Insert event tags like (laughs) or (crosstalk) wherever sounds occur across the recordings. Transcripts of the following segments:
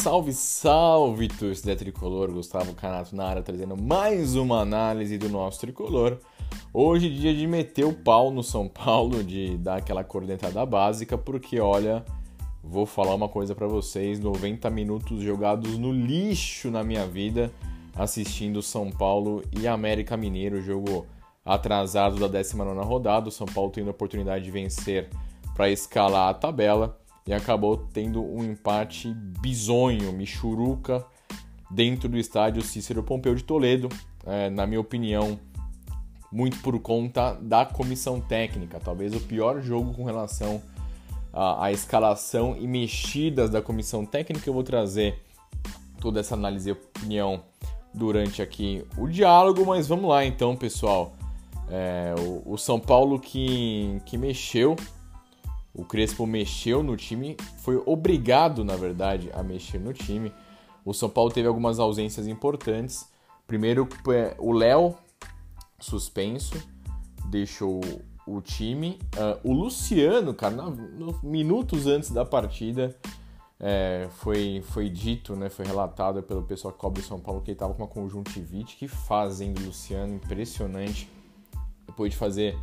Salve, salve, torcida tricolor! Gustavo Canato na área trazendo mais uma análise do nosso tricolor. Hoje, dia de meter o pau no São Paulo, de dar aquela cornetada básica, porque olha, vou falar uma coisa para vocês: 90 minutos jogados no lixo na minha vida, assistindo São Paulo e América Mineiro, jogo atrasado da 19 rodada. O São Paulo tendo a oportunidade de vencer para escalar a tabela e acabou tendo um empate bizonho, michuruca, dentro do estádio Cícero Pompeu de Toledo, é, na minha opinião, muito por conta da comissão técnica. Talvez o pior jogo com relação à, à escalação e mexidas da comissão técnica. Eu vou trazer toda essa análise e opinião durante aqui o diálogo, mas vamos lá então, pessoal. É, o, o São Paulo que, que mexeu o Crespo mexeu no time, foi obrigado, na verdade, a mexer no time. O São Paulo teve algumas ausências importantes. Primeiro, é, o Léo, suspenso, deixou o time. Uh, o Luciano, cara, no, no, minutos antes da partida, é, foi, foi dito, né, foi relatado pelo pessoal que cobre o São Paulo que ele estava com uma conjuntivite. Que fazem do Luciano, impressionante. Depois de fazer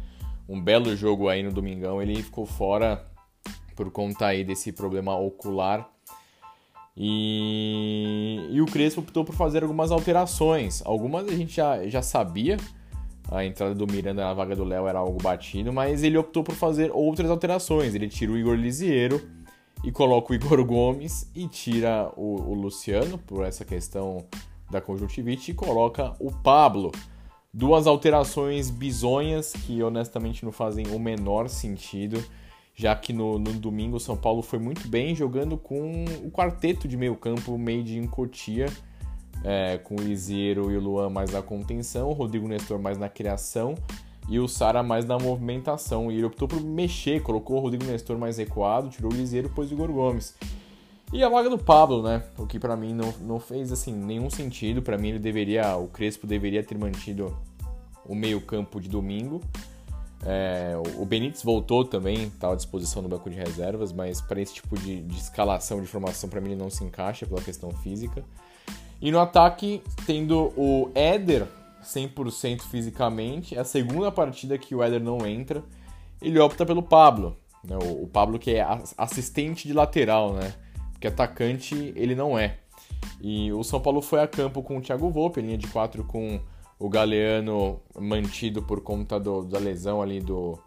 um belo jogo aí no domingão, ele ficou fora por conta aí desse problema ocular. E, e o Crespo optou por fazer algumas alterações. Algumas a gente já, já sabia, a entrada do Miranda na vaga do Léo era algo batido, mas ele optou por fazer outras alterações. Ele tira o Igor Lisiero e coloca o Igor (laughs) Gomes e tira o, o Luciano por essa questão da conjuntivite e coloca o Pablo. Duas alterações bizonhas que honestamente não fazem o menor sentido, já que no, no domingo o São Paulo foi muito bem jogando com o quarteto de meio campo made in Cotia, é, com o Lisieiro e o Luan mais na contenção, o Rodrigo Nestor mais na criação e o Sara mais na movimentação. E ele optou por mexer, colocou o Rodrigo Nestor mais recuado, tirou o Lisieiro, pôs o Igor Gomes. E a vaga do Pablo, né? O que para mim não, não fez assim nenhum sentido. Para mim ele deveria, o Crespo deveria ter mantido o meio campo de domingo. É, o Benítez voltou também, está à disposição no banco de reservas, mas para esse tipo de, de escalação de formação para mim ele não se encaixa pela questão física. E no ataque, tendo o Éder 100% fisicamente, é a segunda partida que o Éder não entra, ele opta pelo Pablo. Né? O, o Pablo que é assistente de lateral, né? Porque atacante ele não é. E o São Paulo foi a campo com o Thiago Volpe, linha de quatro com o Galeano mantido por conta do, da lesão ali do,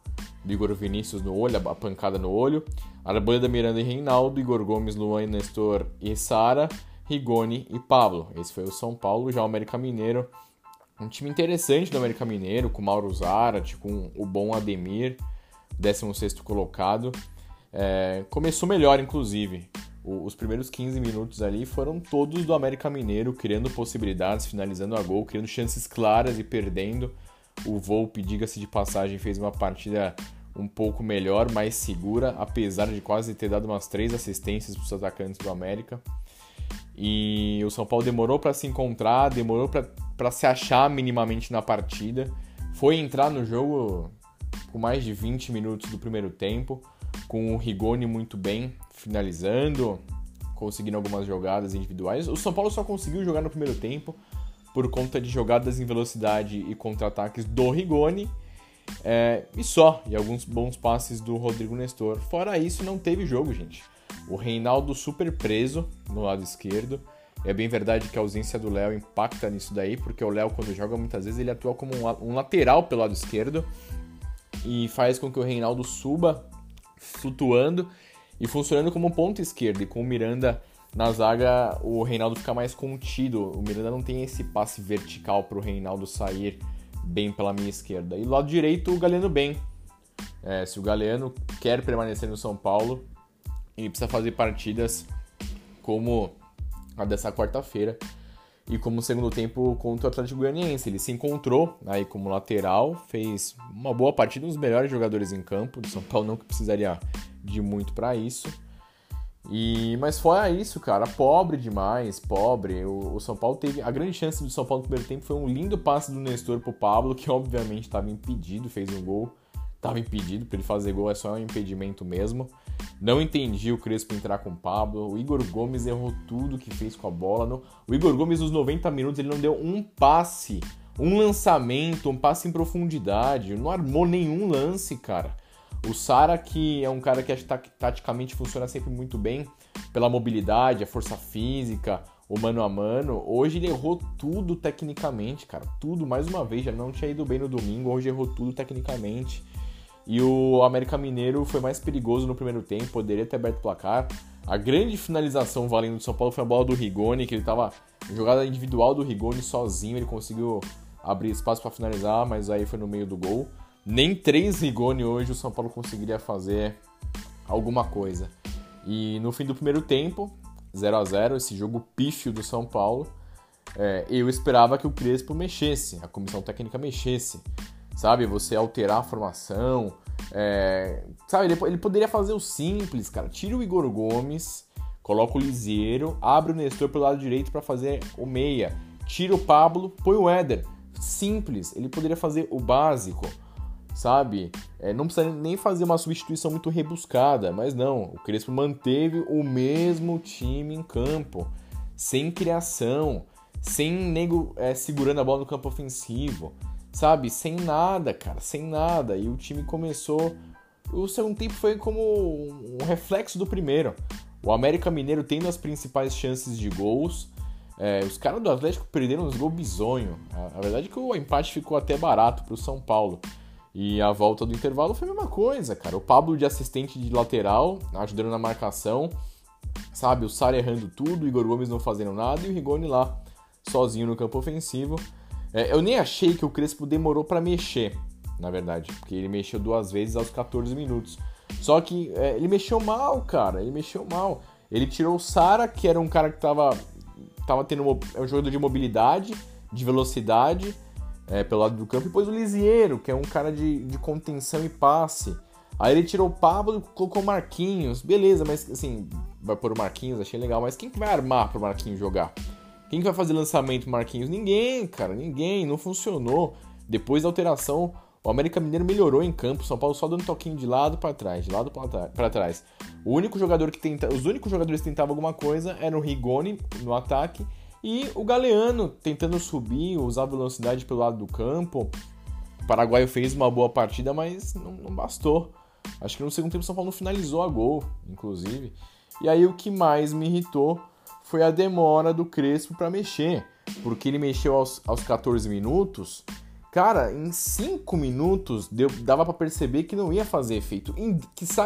do, Igor Vinícius no olho, a pancada no olho. Arboleda, Miranda e Reinaldo, Igor Gomes, Luan, Nestor e Sara, Rigoni e Pablo. Esse foi o São Paulo, já o América Mineiro. Um time interessante do América Mineiro, com Mauro Zarate, com o bom Ademir, 16 colocado. É, começou melhor, inclusive. Os primeiros 15 minutos ali foram todos do América Mineiro, criando possibilidades, finalizando a gol, criando chances claras e perdendo. O Volpe, diga-se de passagem, fez uma partida um pouco melhor, mais segura, apesar de quase ter dado umas três assistências para os atacantes do América. E o São Paulo demorou para se encontrar, demorou para se achar minimamente na partida. Foi entrar no jogo com mais de 20 minutos do primeiro tempo com o Rigoni muito bem finalizando, conseguindo algumas jogadas individuais. O São Paulo só conseguiu jogar no primeiro tempo por conta de jogadas em velocidade e contra-ataques do Rigoni. É, e só, e alguns bons passes do Rodrigo Nestor. Fora isso, não teve jogo, gente. O Reinaldo super preso no lado esquerdo. É bem verdade que a ausência do Léo impacta nisso daí, porque o Léo, quando joga, muitas vezes ele atua como um, um lateral pelo lado esquerdo e faz com que o Reinaldo suba flutuando e funcionando como ponto esquerdo e com o Miranda na zaga o Reinaldo fica mais contido. O Miranda não tem esse passe vertical para o Reinaldo sair bem pela minha esquerda. E do lado direito, o Galeno bem. É, se o Galeno quer permanecer no São Paulo, ele precisa fazer partidas como a dessa quarta-feira e como segundo tempo contra o Atlético Goianiense. Ele se encontrou aí como lateral, fez uma boa partida, um dos melhores jogadores em campo do São Paulo, não precisaria de muito para isso. E, mas fora isso, cara, pobre demais, pobre. O, o, São Paulo teve. A grande chance do São Paulo no primeiro tempo foi um lindo passe do Nestor pro Pablo, que obviamente estava impedido, fez um gol. Estava impedido, para ele fazer gol é só um impedimento mesmo. Não entendi o Crespo entrar com o Pablo. O Igor Gomes errou tudo que fez com a bola. No... O Igor Gomes, nos 90 minutos, ele não deu um passe, um lançamento, um passe em profundidade. Não armou nenhum lance, cara. O Sara, que é um cara que acho que taticamente funciona sempre muito bem pela mobilidade, a força física, o mano a mano. Hoje ele errou tudo tecnicamente, cara. Tudo, mais uma vez, já não tinha ido bem no domingo, hoje errou tudo tecnicamente. E o América Mineiro foi mais perigoso no primeiro tempo, poderia ter aberto o placar. A grande finalização valendo do São Paulo foi a bola do Rigoni, que ele tava jogada individual do Rigoni sozinho, ele conseguiu abrir espaço para finalizar, mas aí foi no meio do gol nem três Rigoni hoje o São Paulo conseguiria fazer alguma coisa. E no fim do primeiro tempo, 0 a 0 esse jogo pífio do São Paulo, é, eu esperava que o Crespo mexesse, a comissão técnica mexesse, sabe? Você alterar a formação, é, sabe? Ele, ele, poderia fazer o simples, cara. Tira o Igor Gomes, coloca o Lisieiro, abre o Nestor pelo lado direito para fazer o meia, tira o Pablo, põe o Éder. Simples, ele poderia fazer o básico sabe? É, não precisa nem fazer uma substituição muito rebuscada, mas não. O Crespo manteve o mesmo time em campo, sem criação, sem nego é, segurando a bola no campo ofensivo, sabe? Sem nada, cara, sem nada. E o time começou. O segundo tempo foi como um reflexo do primeiro. O América Mineiro tendo as principais chances de gols. É, os caras do Atlético perderam os gols bizonho. A, a verdade é que o empate ficou até barato para o São Paulo. E a volta do intervalo foi a mesma coisa, cara. O Pablo de assistente de lateral, ajudando na marcação, sabe? O Sara errando tudo, o Igor Gomes não fazendo nada e o Rigoni lá, sozinho no campo ofensivo. É, eu nem achei que o Crespo demorou para mexer, na verdade, porque ele mexeu duas vezes aos 14 minutos. Só que é, ele mexeu mal, cara, ele mexeu mal. Ele tirou o Sara, que era um cara que tava, tava tendo é um jogador de mobilidade, de velocidade é, pelo lado do campo, e pôs o Lisieiro, que é um cara de, de contenção e passe. Aí ele tirou o Pablo e colocou o Marquinhos. Beleza, mas assim, vai pôr o Marquinhos, achei legal. Mas quem que vai armar pro Marquinhos jogar? Quem que vai fazer lançamento Marquinhos? Ninguém, cara, ninguém. Não funcionou. Depois da alteração, o América Mineiro melhorou em campo. São Paulo só dando um toquinho de lado para trás, de lado para trás. O único jogador que tenta, os únicos jogadores que tentavam alguma coisa eram o Rigoni no ataque e o Galeano tentando subir, usar velocidade pelo lado do campo. O Paraguaio fez uma boa partida, mas não, não bastou. Acho que no segundo tempo o São Paulo não finalizou a gol, inclusive. E aí o que mais me irritou foi a demora do Crespo para mexer. Porque ele mexeu aos, aos 14 minutos. Cara, em 5 minutos deu, dava para perceber que não ia fazer efeito. Em,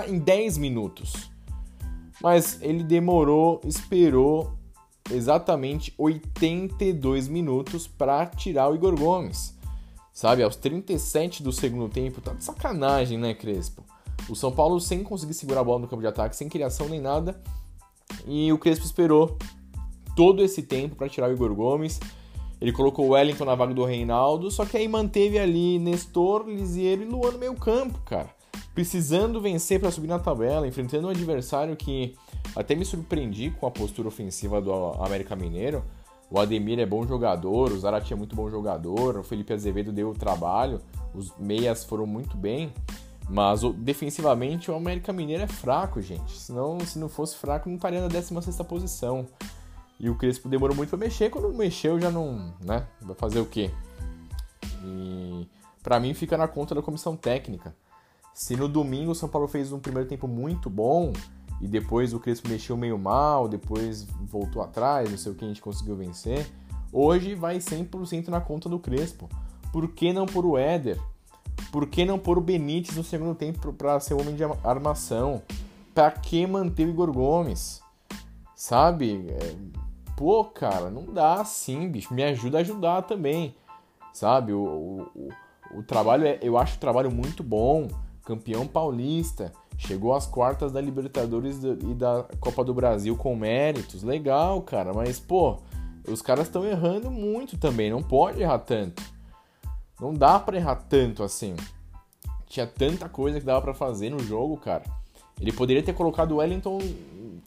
em 10 minutos. Mas ele demorou, esperou exatamente 82 minutos para tirar o Igor Gomes. Sabe, aos 37 do segundo tempo, tá de sacanagem, né, Crespo? O São Paulo sem conseguir segurar a bola no campo de ataque, sem criação nem nada. E o Crespo esperou todo esse tempo para tirar o Igor Gomes. Ele colocou o Wellington na vaga do Reinaldo, só que aí manteve ali Nestor, Lisieiro e Luan no meio campo, cara. Precisando vencer para subir na tabela, enfrentando um adversário que até me surpreendi com a postura ofensiva do América Mineiro. O Ademir é bom jogador, o Zarate é muito bom jogador, o Felipe Azevedo deu o trabalho, os meias foram muito bem, mas defensivamente o América Mineiro é fraco, gente. Senão, se não fosse fraco, não estaria na 16 posição. E o Crespo demorou muito para mexer, quando mexeu já não, né? Vai fazer o quê? E para mim fica na conta da comissão técnica. Se no domingo o São Paulo fez um primeiro tempo muito bom, e depois o Crespo mexeu meio mal, depois voltou atrás, não sei o que a gente conseguiu vencer. Hoje vai 100% na conta do Crespo. Por que não pôr o Éder? Por que não pôr o Benítez no segundo tempo para ser homem de armação? Para que manter o Igor Gomes? Sabe? É, pô, cara, não dá assim, bicho. Me ajuda a ajudar também. Sabe? O, o, o trabalho, é, eu acho o trabalho muito bom. Campeão paulista. Chegou às quartas da Libertadores e da Copa do Brasil com méritos. Legal, cara. Mas, pô, os caras estão errando muito também. Não pode errar tanto. Não dá para errar tanto assim. Tinha tanta coisa que dava para fazer no jogo, cara. Ele poderia ter colocado o Wellington,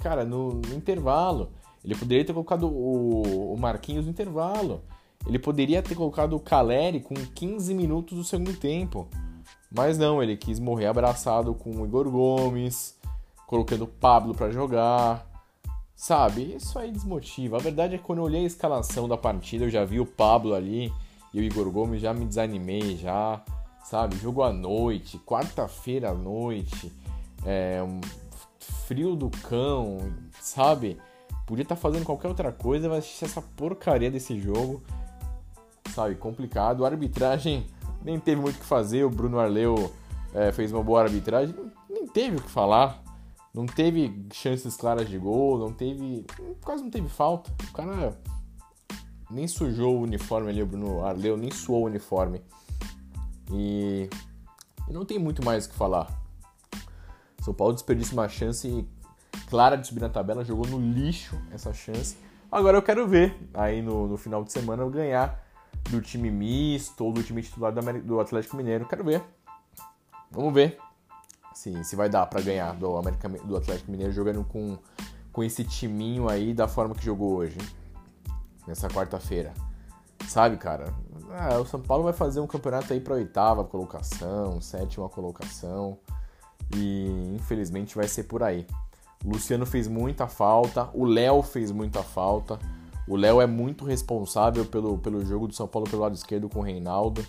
cara, no, no intervalo. Ele poderia ter colocado o, o, Marquinhos no intervalo. Ele poderia ter colocado o Caleri com 15 minutos do segundo tempo. Mas não, ele quis morrer abraçado com o Igor Gomes, colocando o Pablo para jogar. Sabe, isso aí desmotiva. A verdade é que quando eu olhei a escalação da partida, eu já vi o Pablo ali e o Igor Gomes, já me desanimei já, sabe? Jogo à noite, quarta-feira à noite, é, um frio do cão, sabe? Podia estar tá fazendo qualquer outra coisa, mas essa porcaria desse jogo, sabe? Complicado. A arbitragem nem teve muito o que fazer. O Bruno Arleu é, fez uma boa arbitragem, nem teve o que falar. Não teve chances claras de gol, não teve. Quase não teve falta. O cara nem sujou o uniforme ali, o Bruno Arleu nem suou o uniforme. E, e não tem muito mais o que falar. São Paulo desperdiça uma chance clara de subir na tabela, jogou no lixo essa chance. Agora eu quero ver aí no, no final de semana eu ganhar do time misto ou do time titular do Atlético Mineiro. Quero ver. Vamos ver se, se vai dar para ganhar do, América, do Atlético Mineiro jogando com, com esse timinho aí da forma que jogou hoje, nessa quarta-feira. Sabe, cara? Ah, o São Paulo vai fazer um campeonato aí para oitava colocação, sétima colocação e infelizmente vai ser por aí. Luciano fez muita falta, o Léo fez muita falta. O Léo é muito responsável pelo, pelo jogo do São Paulo pelo lado esquerdo com o Reinaldo,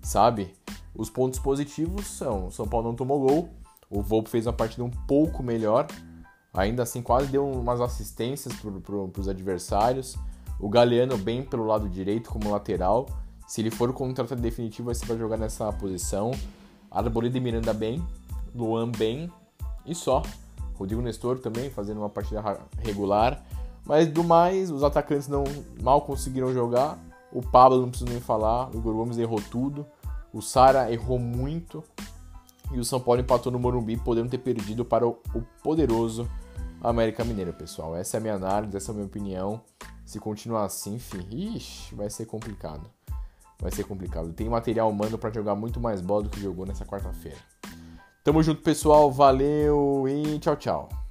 sabe? Os pontos positivos são: o São Paulo não tomou gol, o Volpe fez uma partida um pouco melhor, ainda assim quase deu umas assistências para pro, os adversários. O Galeano bem pelo lado direito como lateral. Se ele for o contrato definitivo, vai ser para jogar nessa posição. Arboleda e Miranda bem, Luan bem e só. Rodrigo Nestor também fazendo uma partida regular. Mas do mais, os atacantes não mal conseguiram jogar. O Pablo não preciso nem falar. O Igor Gomes errou tudo. O Sara errou muito. E o São Paulo empatou no Morumbi, podendo ter perdido para o, poderoso América Mineiro, pessoal. Essa é a minha análise, essa é a minha opinião. Se continuar assim, fi, ixi, vai ser complicado. Vai ser complicado. Tem material humano para jogar muito mais bola do que jogou nessa quarta-feira. Tamo junto, pessoal. Valeu e tchau, tchau.